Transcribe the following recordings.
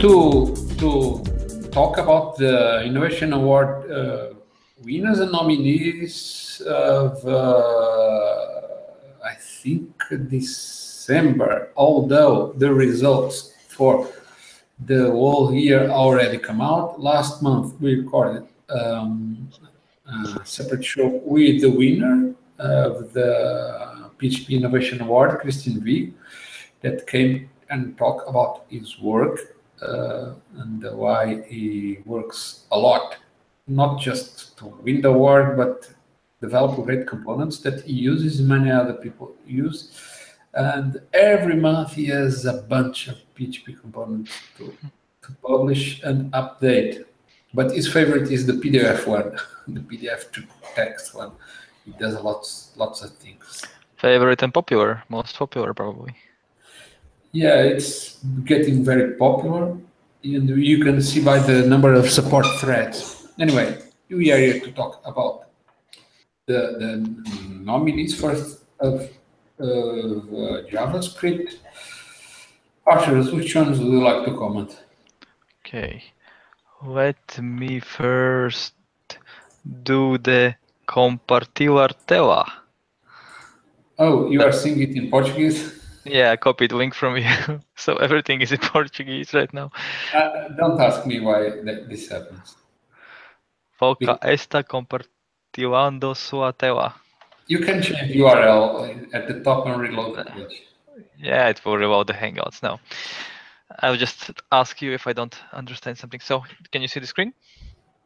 To to talk about the Innovation Award uh, winners and nominees of, uh, I think, December, although the results for the whole year already come out. Last month, we recorded um, a separate show with the winner of the PHP Innovation Award, Christian Vigh, that came and talked about his work Uh, and why he works a lot, not just to win the award, but develop great components that he uses, many other people use. And every month he has a bunch of PHP components to, to publish and update. But his favorite is the PDF one, the PDF to text one. He does lots, lots of things. Favorite and popular, most popular probably. Yeah, it's getting very popular, and you can see by the number of support threads. Anyway, we are here to talk about the, the nominees for of, of uh, JavaScript. Arturs, which ones would you like to comment? Okay, let me first do the compartilhar tela. Oh, you are seeing it in Portuguese? Yeah, I copied link from you. so everything is in Portuguese right now. Uh, don't ask me why this happens. Foca está compartilhando sua tela. You can change URL at the top and reload the page. Yeah, it will reload the Hangouts now. I'll just ask you if I don't understand something. So, can you see the screen?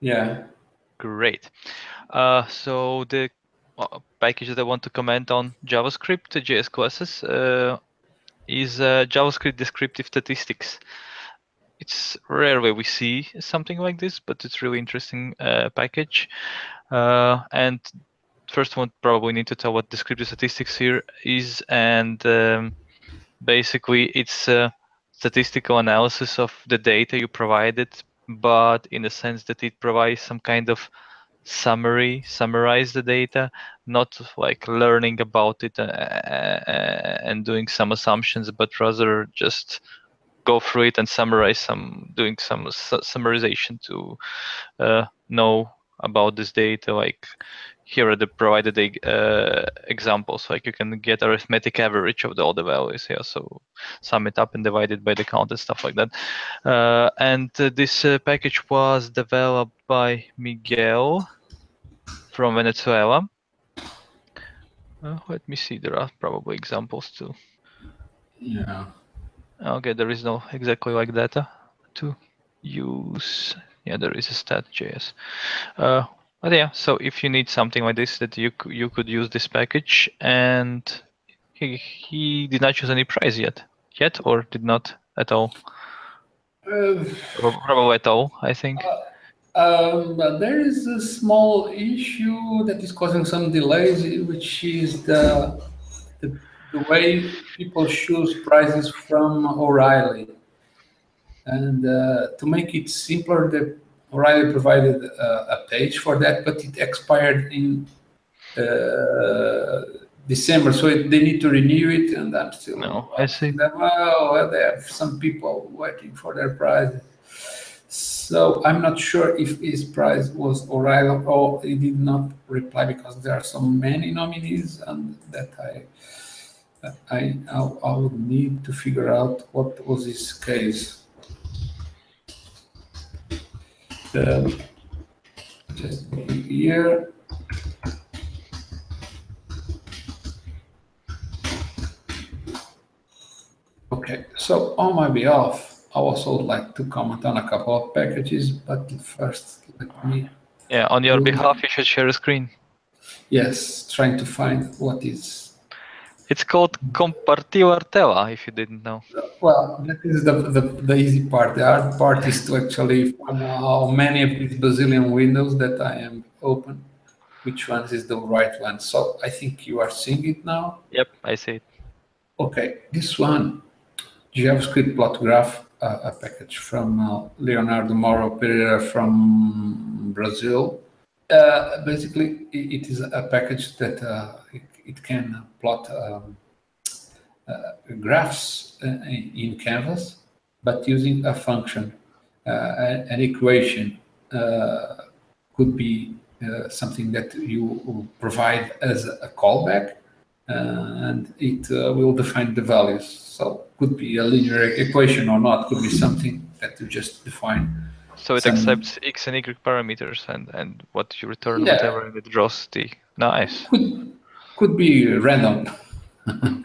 Yeah. Great. Uh, so the package that I want to comment on JavaScript JS classes uh, is uh, JavaScript descriptive statistics. It's rare where we see something like this, but it's really interesting uh, package. Uh, and first one probably need to tell what descriptive statistics here is, and um, basically it's a statistical analysis of the data you provided, but in the sense that it provides some kind of summary, summarize the data, not like learning about it uh, and doing some assumptions, but rather just go through it and summarize some, doing some su summarization to uh, know about this data. Like here are the provided uh, examples. Like you can get arithmetic average of the, all the values here. So sum it up and divide it by the count and stuff like that. Uh, and uh, this uh, package was developed by Miguel from Venezuela. Uh, let me see. There are probably examples too. Yeah. Okay, there is no exactly like data to use. Yeah, there is a stat.js. Uh, but yeah, so if you need something like this, that you you could use this package, and he he did not choose any price yet, yet or did not at all. Uh, Probably at all, I think. Um, but there is a small issue that is causing some delays, which is the, the, the way people choose prices from O'Reilly. And uh, to make it simpler, the O'Reilly provided a, a page for that, but it expired in uh, December, so it, they need to renew it, and I'm still. No, I see. Them, well, they have some people waiting for their prize. So I'm not sure if his prize was O'Reilly or he did not reply because there are so many nominees, and that I. I, I, I would need to figure out what was his case. Um, just here. Okay, so on my behalf, I also would like to comment on a couple of packages, but first let me. Yeah, on your behalf, you should share a screen. Yes, trying to find what is. It's called Compartilhar tela, if you didn't know. Well, that is the, the, the easy part. The hard part is to actually find how many of these Brazilian windows that I am open, which one is the right one. So I think you are seeing it now. Yep, I see it. Okay, this one, JavaScript plot graph, a package from uh, Leonardo Mauro Pereira from Brazil. Uh, basically, it is a package that uh, it, it, can plot um, uh, graphs uh, in Canvas, but using a function, uh, an equation could be something that you provide as a callback, and it will define the values. So could be a linear equation or not, could be something that you just define. So it some... accepts x and y parameters, and and what you return, yeah. whatever, and it draws the nice. Could could be random. and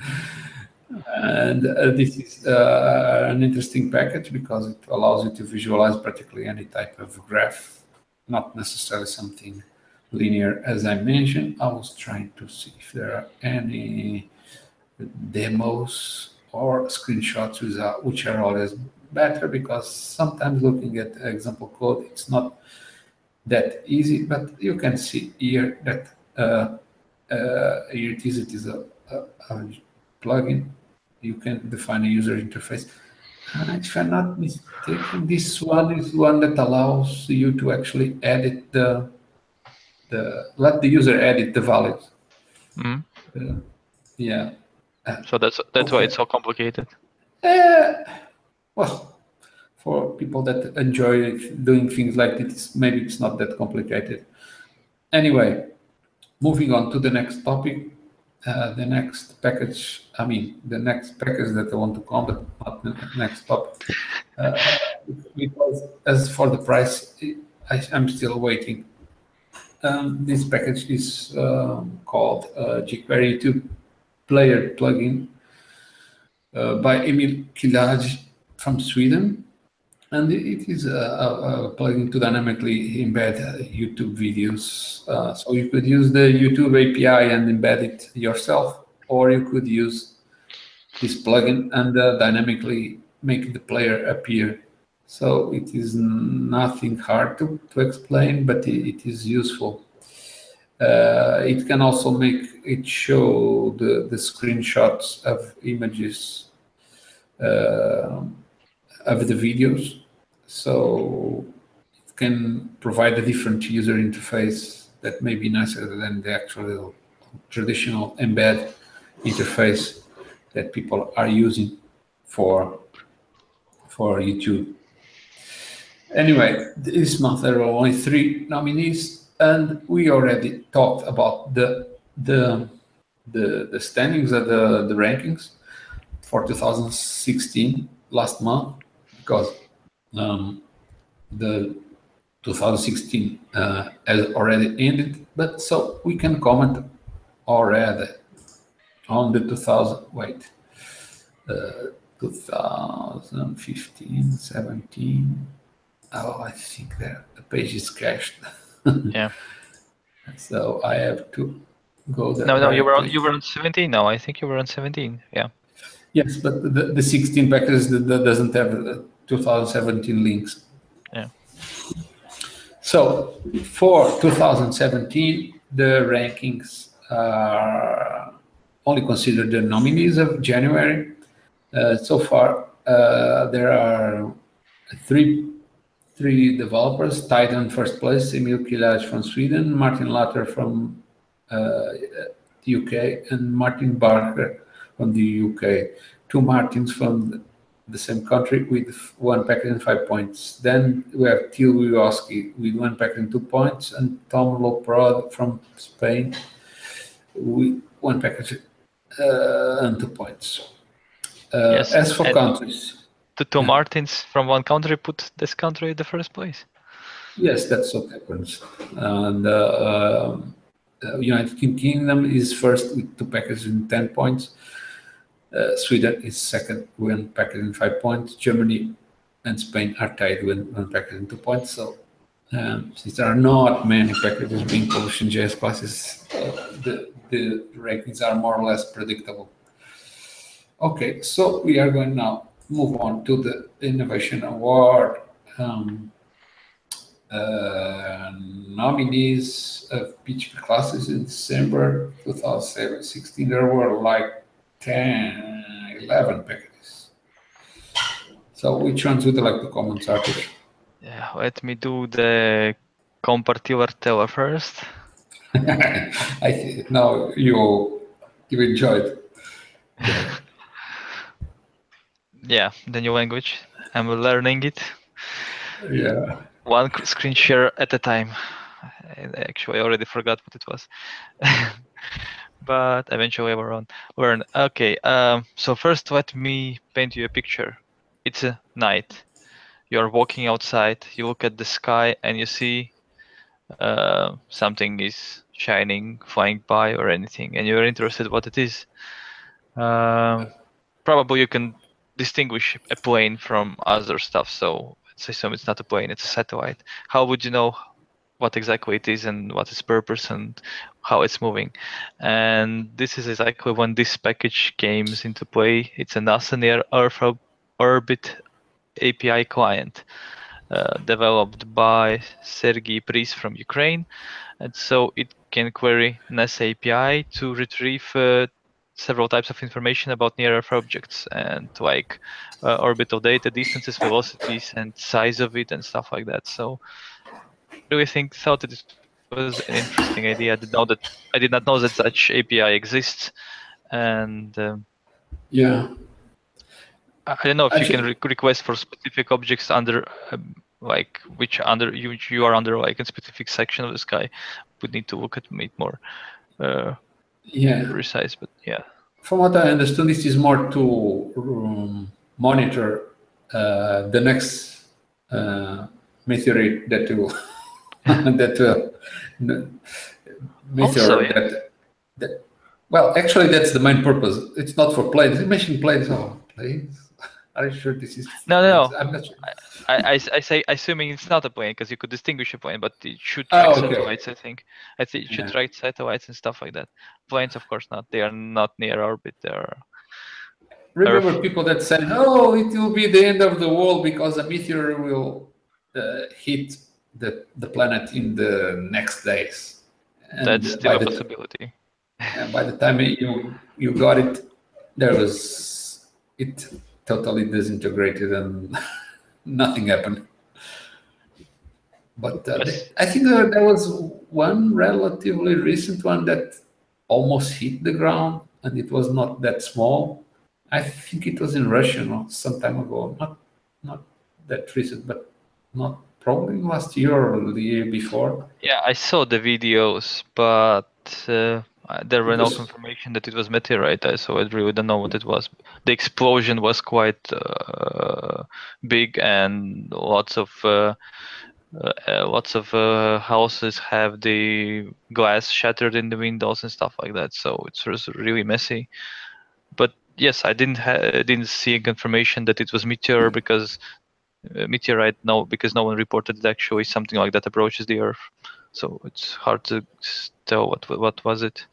uh, this is uh, an interesting package because it allows you to visualize practically any type of graph, not necessarily something linear. As I mentioned, I was trying to see if there are any demos or screenshots which are always better because sometimes looking at example code, it's not that easy, but you can see here that uh, uh, here it is, it is a, a, a plugin. You can define a user interface. And if I'm not mistaken, this one is one that allows you to actually edit the, the let the user edit the values. Mm. Uh, yeah. So that's that's okay. why it's so complicated. Uh, well, for people that enjoy doing things like this, maybe it's not that complicated. Anyway, moving on to the next topic, uh, the next package, I mean, the next package that I want to comment, not the next topic. Uh, because as for the price, I, am still waiting. Um, this package is um, called uh, jQuery 2 Player plugin uh, by Emil Kilaj from Sweden and it is a, a, plugin to dynamically embed YouTube videos. Uh, so you could use the YouTube API and embed it yourself, or you could use this plugin and uh, dynamically make the player appear. So it is nothing hard to, to explain, but it, it is useful. Uh, it can also make it show the, the screenshots of images uh, of the videos. So it can provide a different user interface that may be nicer than the actual traditional embed interface that people are using for for YouTube. Anyway, this month there are only three nominees, and we already talked about the the the, the standings of the, the rankings for 2016 last month because um, the 2016 uh, has already ended, but so we can comment already on the 2000, wait, uh, 2015, 17. Oh, I think that the page is cached. yeah. So I have to go there. No, no, you were on you were on 17 now. I think you were on 17. Yeah. Yes, but the, the 16 package that, that doesn't have 2017 links. Yeah. So for 2017, the rankings are only consider the nominees of January. Uh, so far, uh, there are three three developers tied in first place: Emil Kilaj from Sweden, Martin Latter from uh, the UK, and Martin Barker from the UK. Two Martins from the same country with one packet and five points. Then we have Till Wehowski with one packet and two points, and Tom Loprod from Spain with one packet uh, and two points. Uh, yes, as for countries, the two yeah. Martins from one country put this country in the first place. Yes, that's what happens. And uh, um, United Kingdom is first with two packages in ten points. Uh, Sweden is second, with one packed in five points. Germany and Spain are tied with one packed in two points. So um, since there are not many packages being published in JS classes, uh, the, the rankings are more or less predictable. Okay, so we are going now move on to the Innovation Award. Um, uh, nominees of PHP classes in December 2016. There were like 10, 11 packages. So which ones would you like to comment, Sarkis? Yeah, let me do the compartilar first. I no, you you enjoyed. yeah, the new language. I'm learning it. Yeah. One screen share at a time. Actually, I already forgot what it was. but eventually I will learn. Okay, um, so first let me paint you a picture. It's a night. You're walking outside, you look at the sky and you see uh, something is shining, flying by or anything, and you're interested what it is. Um, probably you can distinguish a plane from other stuff. So let's assume it's not a plane, it's a satellite. How would you know what exactly it is and what its purpose and how it's moving. And this is exactly when this package came into play. It's a NASA Near Earth Orbit API client uh, developed by Sergey Pris from Ukraine. And so it can query NASA API to retrieve uh, several types of information about near Earth objects and like uh, orbital data, distances, velocities, and size of it, and stuff like that. So really think thought it was an interesting idea. I did know that I did not know that such API exists, and um, yeah, I, I don't know if Actually, you can re request for specific objects under um, like which under you you are under like a specific section of the sky. Would need to look at it more. Uh, yeah, precise, but yeah. From what I understood, this is more to um, monitor uh, the next uh, meteorite that will that uh, meteor also, yeah. that, that, well actually that's the main purpose. It's not for planes. Mentioned planes. Oh planes are you sure this is no no, no. i'm not sure I, I, I say assuming it's not a plane because you could distinguish a plane but it should oh, track oh, okay. satellites i think i think it should yeah. track satellites and stuff like that planes of course not they are not near orbit they're remember Earth. people that said oh it will be the end of the world because a meteor will uh, hit the, the planet in the next days. And That's still a possibility. And by the time you you got it, there was it totally disintegrated and nothing happened. But uh, yes. I think there, there was one relatively recent one that almost hit the ground, and it was not that small. I think it was in Russia, not some time ago. Not not that recent, but not probably last year or the year before. Yeah, I saw the videos, but uh, there were no confirmation that it was meteorite, so I really don't know what it was. The explosion was quite uh, big, and lots of uh, uh, lots of uh, houses have the glass shattered in the windows and stuff like that. So it's really messy. But yes, I didn't ha- didn't see a confirmation that it was meteor because uh, meteorite no because no one reported that actually something like that approaches the earth so it's hard to tell what what was it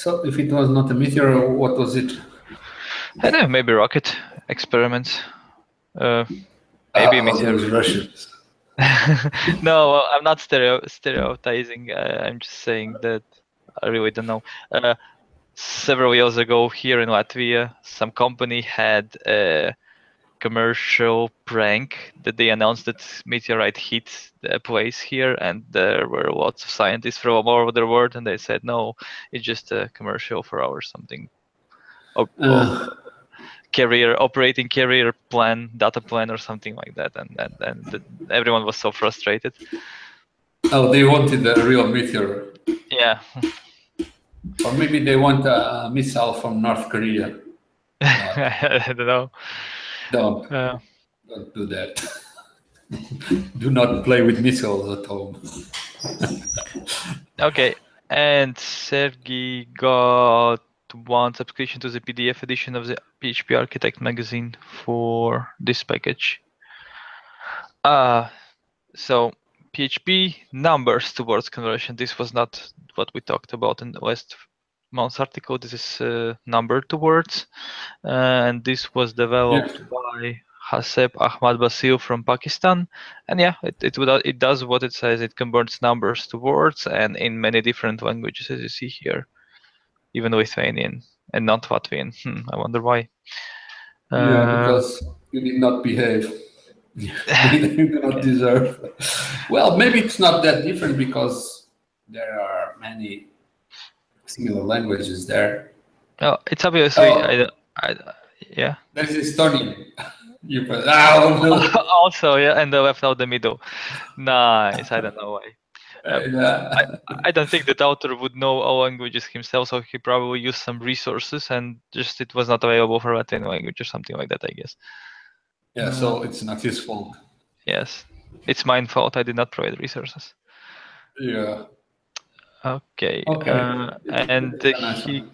so if it was not a meteor what was it? I don't know maybe rocket experiments. Uh, maybe ah, meteor Russians. no i'm not stereo stereotyping uh, i'm just saying that i really don't know. Uh, several years ago here in latvia some company had uh, commercial prank that they announced that meteorite hit the place here and there were lots of scientists from all over the world and they said no it's just a commercial for our something. Uh. carrier operating carrier plan data plan or something like that and and, and the, everyone was so frustrated. Oh they wanted a real meteor. Yeah. Or maybe they want a missile from north korea. I don't know don't. Uh, don't do that. do not play with missiles at home. okay, and Sergey got one subscription to the PDF edition of the PHP Architect magazine for this package. Uh, so PHP numbers towards conversion. This was not what we talked about in the last month's article. This is uh, number towards, uh, and this was developed yeah. by Haseb Ahmad Basil from Pakistan. And yeah, it it, would, it does what it says. It converts numbers to words, and in many different languages, as you see here, even Lithuanian and not Latvian. Hmm, I wonder why. Yeah, uh, because you did not behave. you do not deserve. Well, maybe it's not that different because there are many similar languages there. Oh, it's obviously oh. I, I, Yeah. That is Estonian. You put oh, no. also, yeah, and they left out the middle. Nice. I don't know why. Uh, I, I don't think the author would know all languages himself, so he probably used some resources and just it was not available for Latin language or something like that, I guess. yeah, so it's not his fault. Yes. It's my fault. I did not provide resources. Yeah. Okay. Okay. Uh, and he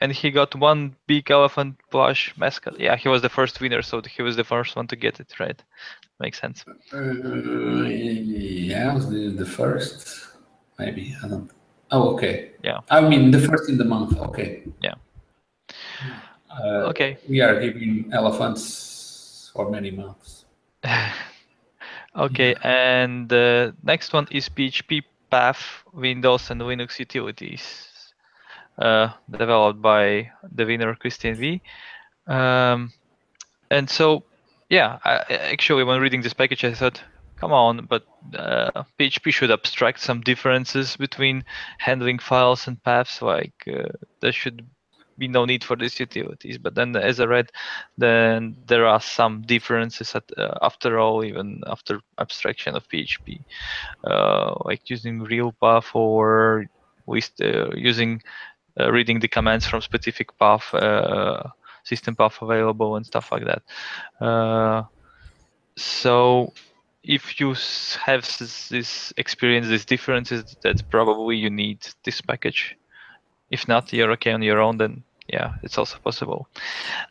and he got one big elephant plush mascot. Yeah, he was the first winner, so he was the first one to get it. Right, makes sense. Uh, yeah, was the, the first, maybe. I don't. Oh, okay. Yeah. I mean, the first in the month. Okay. Yeah. Uh, Okay. We are giving elephants for many months. Okay, and the next one is PHP Path Windows and Linux utilities, uh, developed by the winner Christian V. Um, and so, yeah, I, actually, when reading this package, I thought, come on, but uh, PHP should abstract some differences between handling files and paths. Like uh, there should be no need for these utilities. But then, as I read, then there are some differences at, uh, after all, even after abstraction of PHP, uh, like using real path or with uh, using uh, reading the commands from specific path, uh, system path available, and stuff like that. Uh, so if you have s- this experience, these differences, that probably you need this package. If not, you're okay on your own, then yeah, it's also possible.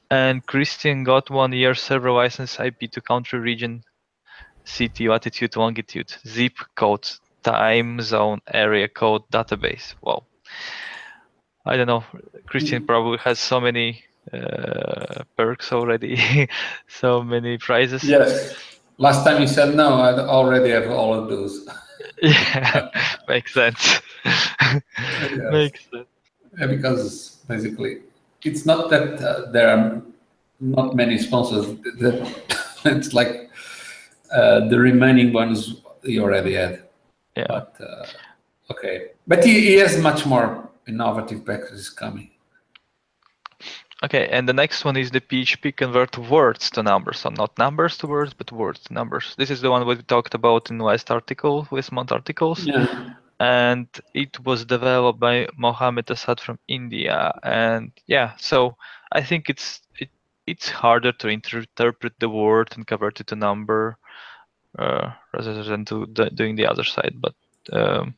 And Christian got one year server license IP to country region, city, latitude, longitude, zip code, time zone, area code, database. Wow. I don't know. Christian probably has so many uh, perks already, so many prizes. Yes. Last time you said no, I already have all of those. Yeah, makes sense. Yes. Makes sense. Yeah, because basically, it's not that uh, there are not many sponsors. That it's like uh, the remaining ones you already had. Yeah. But uh, okay, but he, he has much more innovative packages coming. Okay, and the next one is the PHP convert words to numbers. So not numbers to words, but words to numbers. This is the one we talked about in last article with month articles. Yeah. And it was developed by Mohammed Assad from India. And yeah, so I think it's it, it's harder to interpret the word and convert it to number uh, rather than to d- doing the other side. But um,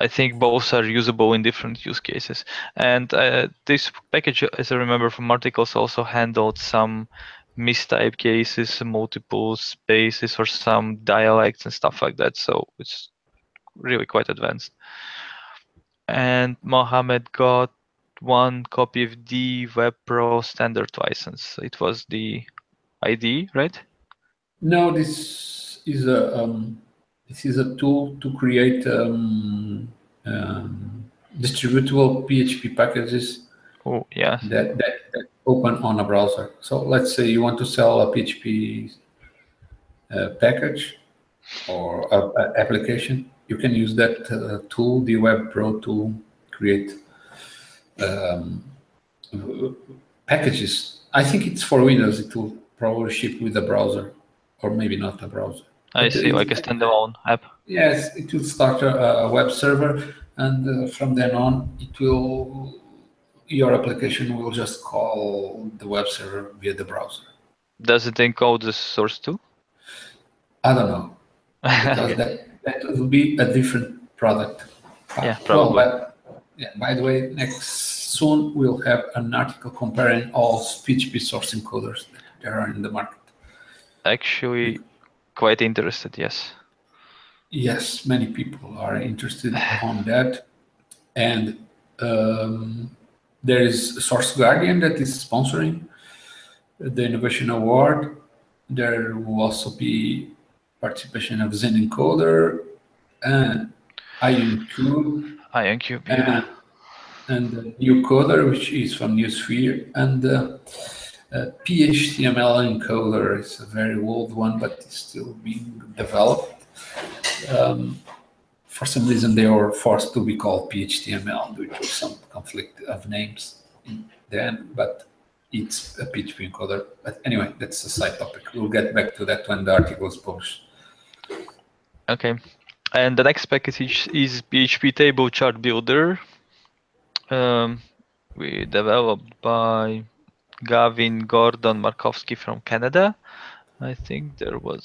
I think both are usable in different use cases. And uh, this package, as I remember from articles, also handled some mistype cases, multiple spaces, or some dialects and stuff like that. So it's really quite advanced. And Mohammed got one copy of the Web Pro standard license. It was the ID, right? No, this is a um, this is a tool to create um, um, distributable PHP packages Oh, yeah. that, that, that open on a browser. So let's say you want to sell a PHP uh, package or a, a application, you can use that uh, tool, the Web Pro tool, create um, packages. I think it's for Windows. It will probably ship with a browser, or maybe not a browser. I see, it- like a standalone app. Yes, it will start a, a web server, and uh, from then on, it will your application will just call the web server via the browser. Does it encode the source too? I don't know because Okay. that that will be a different product. Yeah, Well, probably. but, yeah. By the way, next soon we'll have an article comparing all PHP source encoders that there are in the market. Actually, quite interested, yes. Yes, many people are interested on that, and um, there is Source Guardian that is sponsoring the Innovation Award. There will also be participation of Zend Encoder and IonCube IonCube, and, yeah. and the NuCoder, which is from NuSphere, and uh, uh, PHTML encoder is a very old one, but it's still being developed. Um, for some reason, they were forced to be called PHTML due to some conflict of names in the but it's a PHP encoder. But anyway, that's a side topic. We'll get back to that when the article is published. Okay. And the next package is PHP Table Chart Builder. Um, we developed by Gavin Gordon Markowski from Canada. I think there was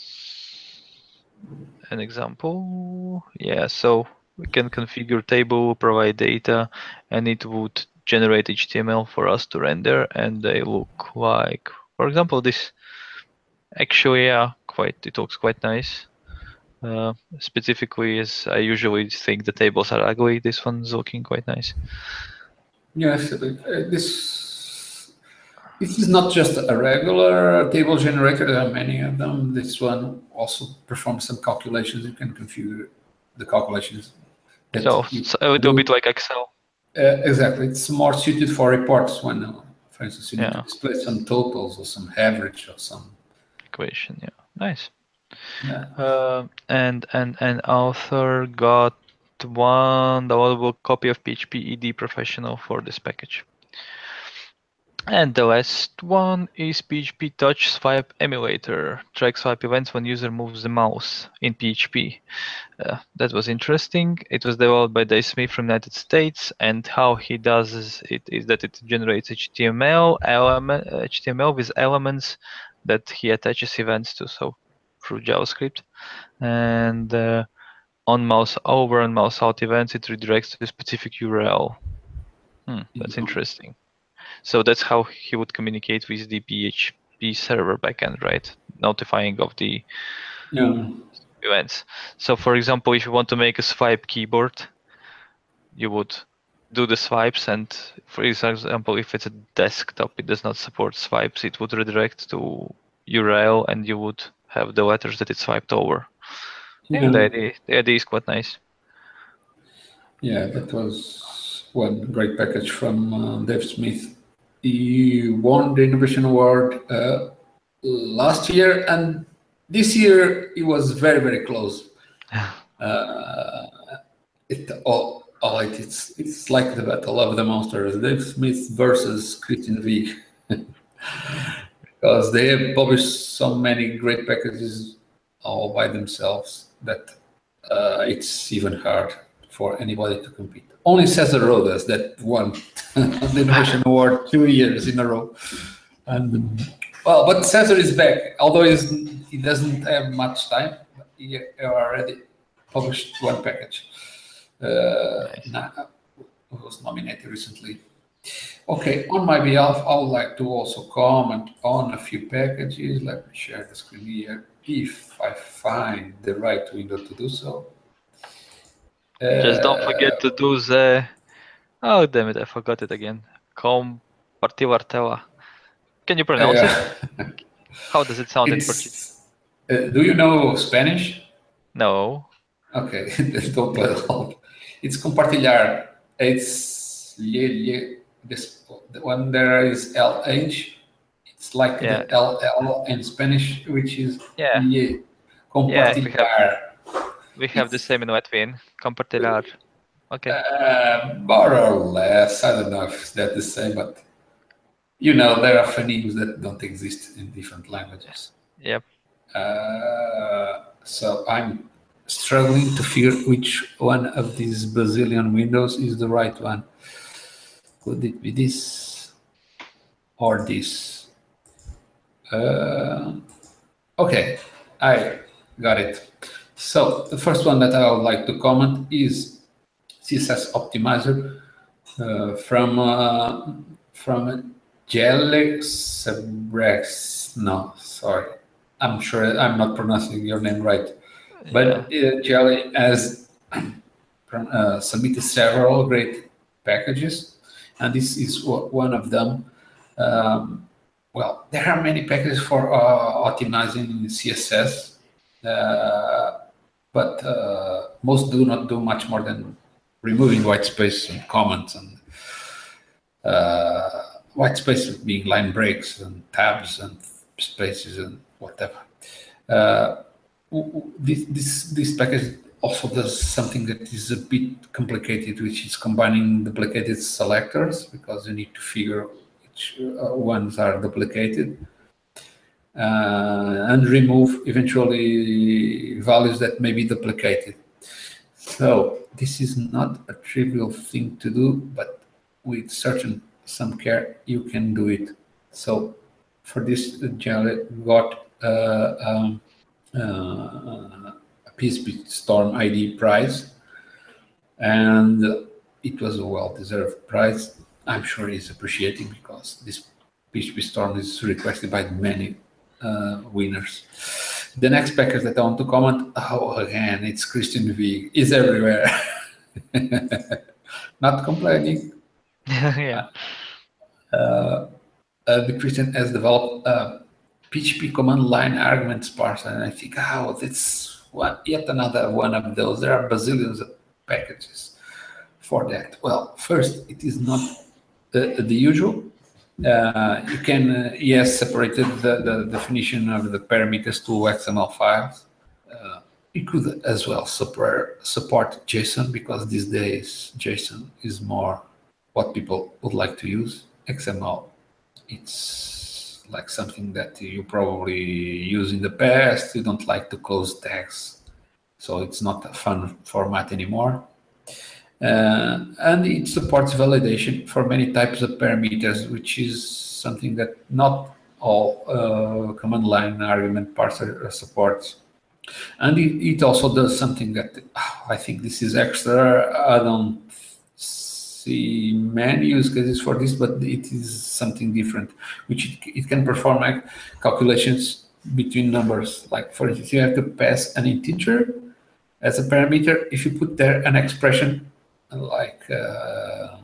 an example. Yeah, so we can configure table, provide data, and it would generate HTML for us to render, and they look like, for example, this. Actually, yeah, quite it looks quite nice. Uh, specifically, as I usually think the tables are ugly, this one's looking quite nice. Yes, uh, this this is not just a regular table generator. There are many of them. This one also performs some calculations. You can configure the calculations. So, so a little bit like Excel. Uh, exactly. It's more suited for reports when, uh, for instance, you yeah. need to display some totals or some average or some equation. Yeah, nice. Uh, and and and author got one downloadable copy of PhpED Professional for this package. And the last one is PHP Touch Swipe Emulator. Track swipe events when user moves the mouse in PHP. Uh, that was interesting. It was developed by Dave Smith from United States, and how he does it is that it generates HTML element, HTML with elements that he attaches events to, so through JavaScript, and uh, on mouse over and mouse out events, it redirects to a specific URL. Hmm, that's interesting. So that's how he would communicate with the PHP server backend, right? Notifying of the yeah. events. So for example, if you want to make a swipe keyboard, you would do the swipes and for example, if it's a desktop, it does not support swipes, it would redirect to URL and you would have the letters that it swiped over. Yeah. The, idea, the idea is quite nice. Yeah, that was one great package from uh, Dave Smith he won the Innovation Award uh, last year, and this year it was very, very close. uh, it all, all it, it's it's like the battle of the monsters, Dave Smith versus Christian Vigh, because they have published so many great packages all by themselves that uh, it's even hard for anybody to compete. Only Cesar Rodas that won the Innovation Award two years in a row. And well, but Cesar is back, although he's, he doesn't have much time. He already published one package. Uh, was nominated recently. Okay, on my behalf, I would like to also comment on a few packages. Let me share the screen here if I find the right window to do so. Just don't forget to do the. Oh damn it! I forgot it again. Compartivartela. Can you pronounce it? How does it sound in Portuguese? Uh, do you know Spanish? No. Okay, don't help. It's compartilhar. It's this when there is LH, it's like yeah. the LL in Spanish, which is yeah. compartilhar. Yeah, we have the same in Latvian. Compartilhar. Okay. Uh, more or less. I don't know if that's the same, but you know, there are phonemes that don't exist in different languages. Yep. Uh, so I'm struggling to figure which one of these bazillion windows is the right one. Could it be this or this? Uh, okay, I got it. So the first one that I would like to comment is CSS Optimizer uh, from uh, from Jelly Sabrex. No, sorry, I'm sure I'm not pronouncing your name right, but uh, Jelly has uh, submitted several great packages, and this is one of them. Um, well, there are many packages for uh, optimizing CSS. Uh, but uh, most do not do much more than removing white space and comments and uh, white space being line breaks and tabs and spaces and whatever. Uh, this, this, this package also does something that is a bit complicated, which is combining duplicated selectors because you need to figure which uh, ones are duplicated, uh, and remove eventually values that may be duplicated. So this is not a trivial thing to do, but with certain some care, you can do it. So for this, Jelly got uh, um, uh, a PHP Storm ID prize, and it was a well-deserved prize. I'm sure he's appreciating because this PHP Storm is requested by many uh, winners. The next package that I want to comment, oh, again, it's Christian V. Is everywhere. Not complaining. yeah. Uh, uh, the Christian has developed a PHP command line arguments parser, and I think, oh, that's one, yet another one of those. There are bazillions of packages for that. Well, first, it is not the, the usual. Uh, you can, uh, yes, separated the, the definition of the parameters to XML files. Uh, you could as well support, support JSON because these days JSON is more what people would like to use. XML, it's like something that you probably use in the past. You don't like to close tags, so it's not a fun format anymore. Uh, and it supports validation for many types of parameters, which is something that not all uh, command line argument parser supports. And it, it, also does something that oh, I think this is extra. I don't see many use cases for this, but it is something different, which it, it can perform like calculations between numbers. Like for instance, you have to pass an integer as a parameter. If you put there an expression like uh,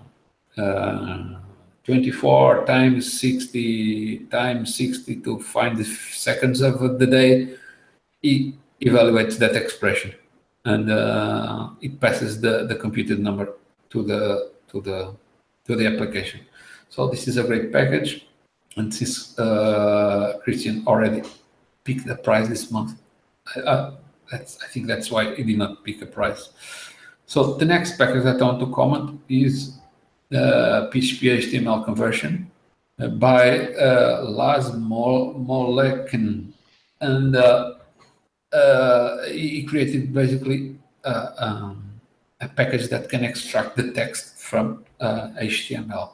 uh, 24 times 60 times 60 to find the seconds of the day, it evaluates that expression and uh, it passes the, the computed number to the to the to the application. So this is a great package, and since uh, Christian already picked the price this month, uh, I think that's why he did not pick a price. So the next package that I want to comment is PHP HTML conversion uh, by uh, Lars Moelleken. And uh, uh, he created basically uh, um, a package that can extract the text from HTML.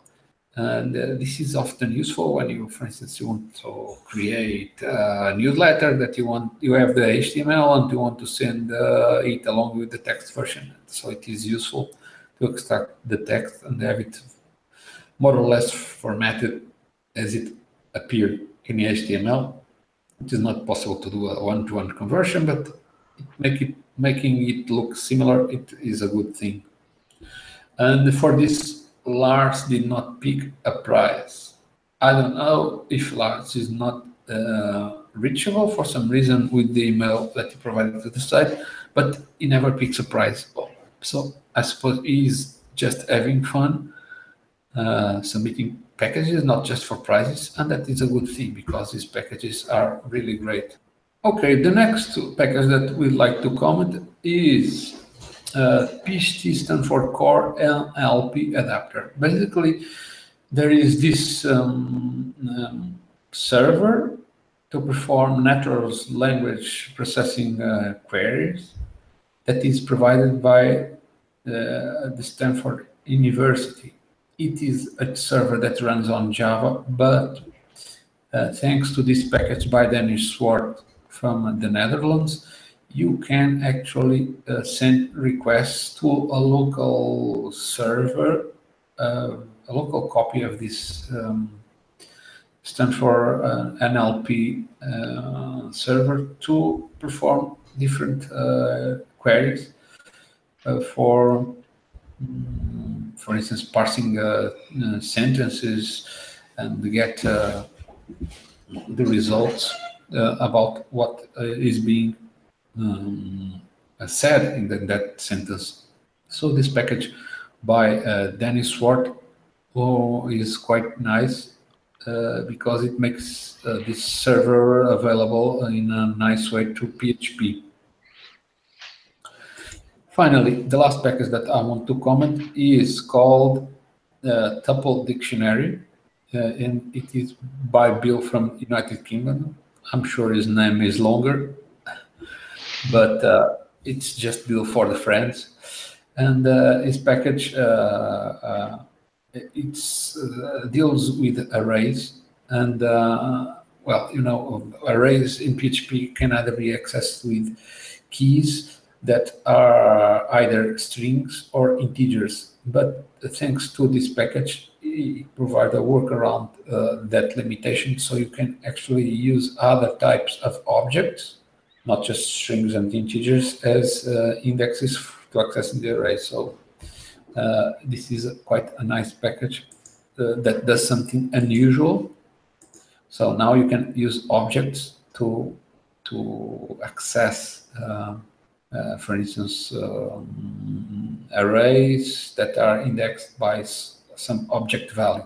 And uh, this is often useful when you, for instance, you want to create a newsletter that you want, you have the HTML and you want to send uh, it along with the text version. So it is useful to extract the text and have it more or less formatted as it appeared in the HTML. It is not possible to do a one-to-one -one conversion, but make it, making it look similar, it is a good thing. And for this Lars did not pick a prize. I don't know if Lars is not uh, reachable for some reason with the email that he provided to the site, but he never picks a prize. So I suppose he's just having fun uh, submitting packages, not just for prizes, and that is a good thing because these packages are really great. Okay, the next package that we'd like to comment is PHP Stanford Core NLP Adapter. Basically, there is this um, um, server to perform natural language processing uh, queries that is provided by uh, the Stanford University. It is a server that runs on Java, but uh, thanks to this package by Dennis Swart from the Netherlands, you can actually uh, send requests to a local server, uh, a local copy of this um, Stanford uh, NLP uh, server to perform different uh, queries uh, for, um, for instance, parsing sentences and get the results about what is being um, said in, the, that sentence. So this package by uh, Dennis Swart oh, is quite nice uh, because it makes uh, this server available in a nice way to PHP. Finally, the last package that I want to comment is called uh, Tuple Dictionary. and it is by Bill from United Kingdom. I'm sure his name is longer, but uh, it's just built for the friends. And uh, his package uh, it's deals with arrays and well, you know, arrays in PHP can either be accessed with keys that are either strings or integers. But thanks to this package, it provides a workaround uh, that limitation, so you can actually use other types of objects, not just strings and integers, as uh, indexes to access the array. So uh, this is a, quite a nice package uh, that does something unusual so now you can use objects to to access, uh, uh, for instance, um, arrays that are indexed by some object value.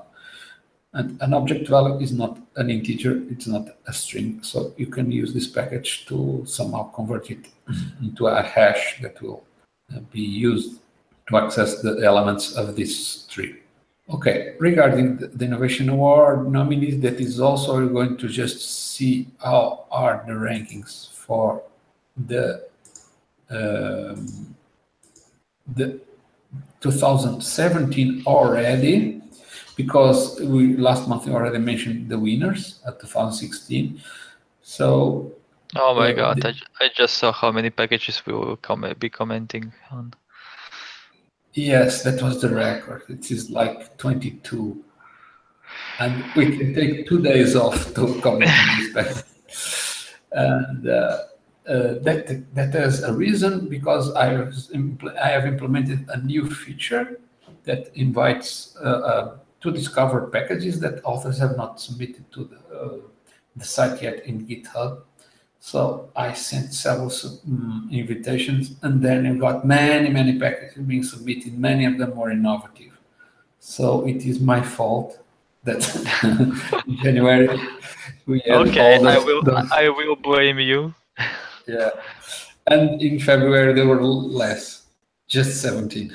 And an object value is not an integer, it's not a string. So you can use this package to somehow convert it into a hash that will uh, be used to access the elements of this tree. Okay, regarding the Innovation Award nominees, that is also going to just see how are the rankings for the um, the 2017 already, because we last month we already mentioned the winners at 2016. So. Oh my uh, God! The, I, I just saw how many packages we will come, be commenting on. Yes, that was the record. It is like 22. And we can take two days off to comment on this And uh, uh, that, that is a reason because I have, I have implemented a new feature that invites uh, uh, to discover packages that authors have not submitted to the, uh, the site yet in GitHub. So I sent several um, invitations, and then I got many, many packages being submitted. Many of them were innovative. So it is my fault that in January we had okay. I will. those... I will blame you. yeah, and in February there were less, just seventeen.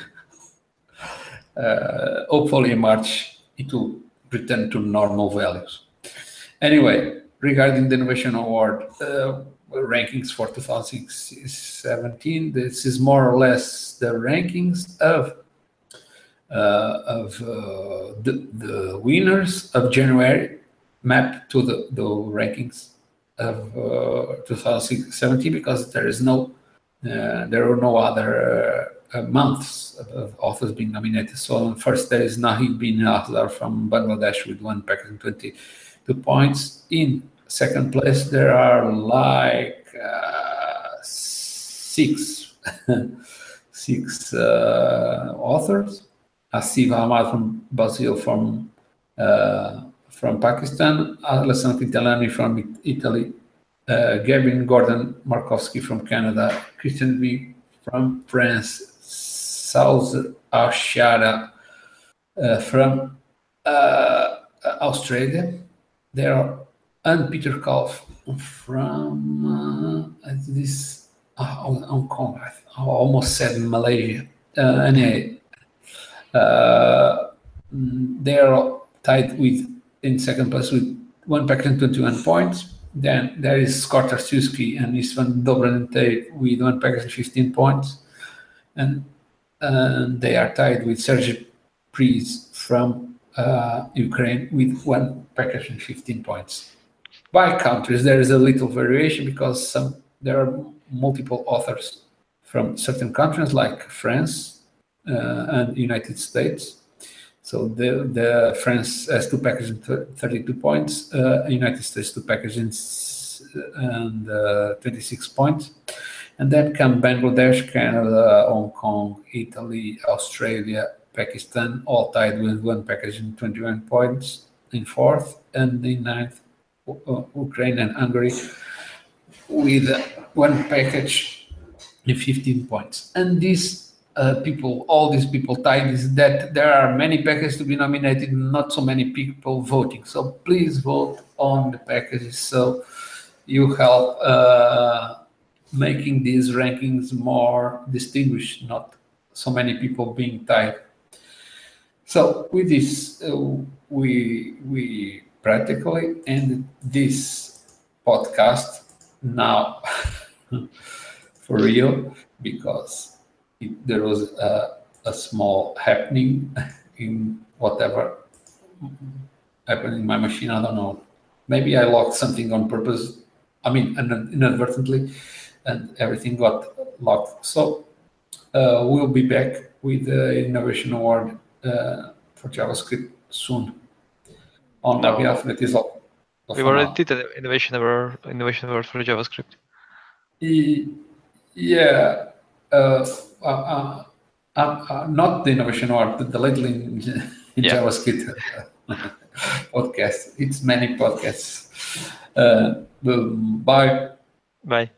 Uh, hopefully in March it will return to normal values. Anyway, regarding the Innovation Award uh, rankings for 2017, this is more or less the rankings of uh, of uh, the, the winners of January mapped to the, the rankings of uh, 2017 because there is no uh, there are no other uh, months of, authors being nominated. So first there is Nahid bin Azhar from Bangladesh with one packet and 22 points. In second place, there are like uh, six six uh, authors. Asif Ahmad from Brazil, from uh, from Pakistan, Alessandro Quintiliani from Italy, uh, Gavin Gordon Markowski from Canada, Christian Vigh from France, South uh, from uh, Australia. There are and Peter Kahl from uh, this uh, Hong Kong. I almost said Malaysia. Uh, anyway, uh, they're tied with in second place with one and 21 points. Then there is Scott Arciszewski and Istvan Dobrante with one and 15 points. And uh, they are tied with Sergei Priz from uh, Ukraine with one package and 15 points by countries, there is a little variation because some there are multiple authors from certain countries like France uh, and United States. So the, the France has two packages and 32 points, uh, United States two packages and uh, 26 points. And then come Bangladesh, Canada, Hong Kong, Italy, Australia, Pakistan, all tied with one package in 21 points in fourth, and in ninth uh, Ukraine and Hungary with one package in 15 points. And these uh, people, all these people tied is that there are many packages to be nominated, not so many people voting. So please vote on the packages so you help uh, making these rankings more distinguished, not so many people being tied. So with this, uh, we we practically end this podcast now for real because it, there was a, a small happening in whatever happened in my machine. I don't know. Maybe I locked something on purpose. I mean, inadvertently, and everything got locked. So uh, we'll be back with the Innovation Award uh, for JavaScript soon on no. behalf of it is all. We already did the innovation award, innovation award for JavaScript. Yeah, uh, uh, uh, uh, not the innovation award, the, the lately in, in yeah. JavaScript podcast. It's many podcasts. Uh, bye. Bye.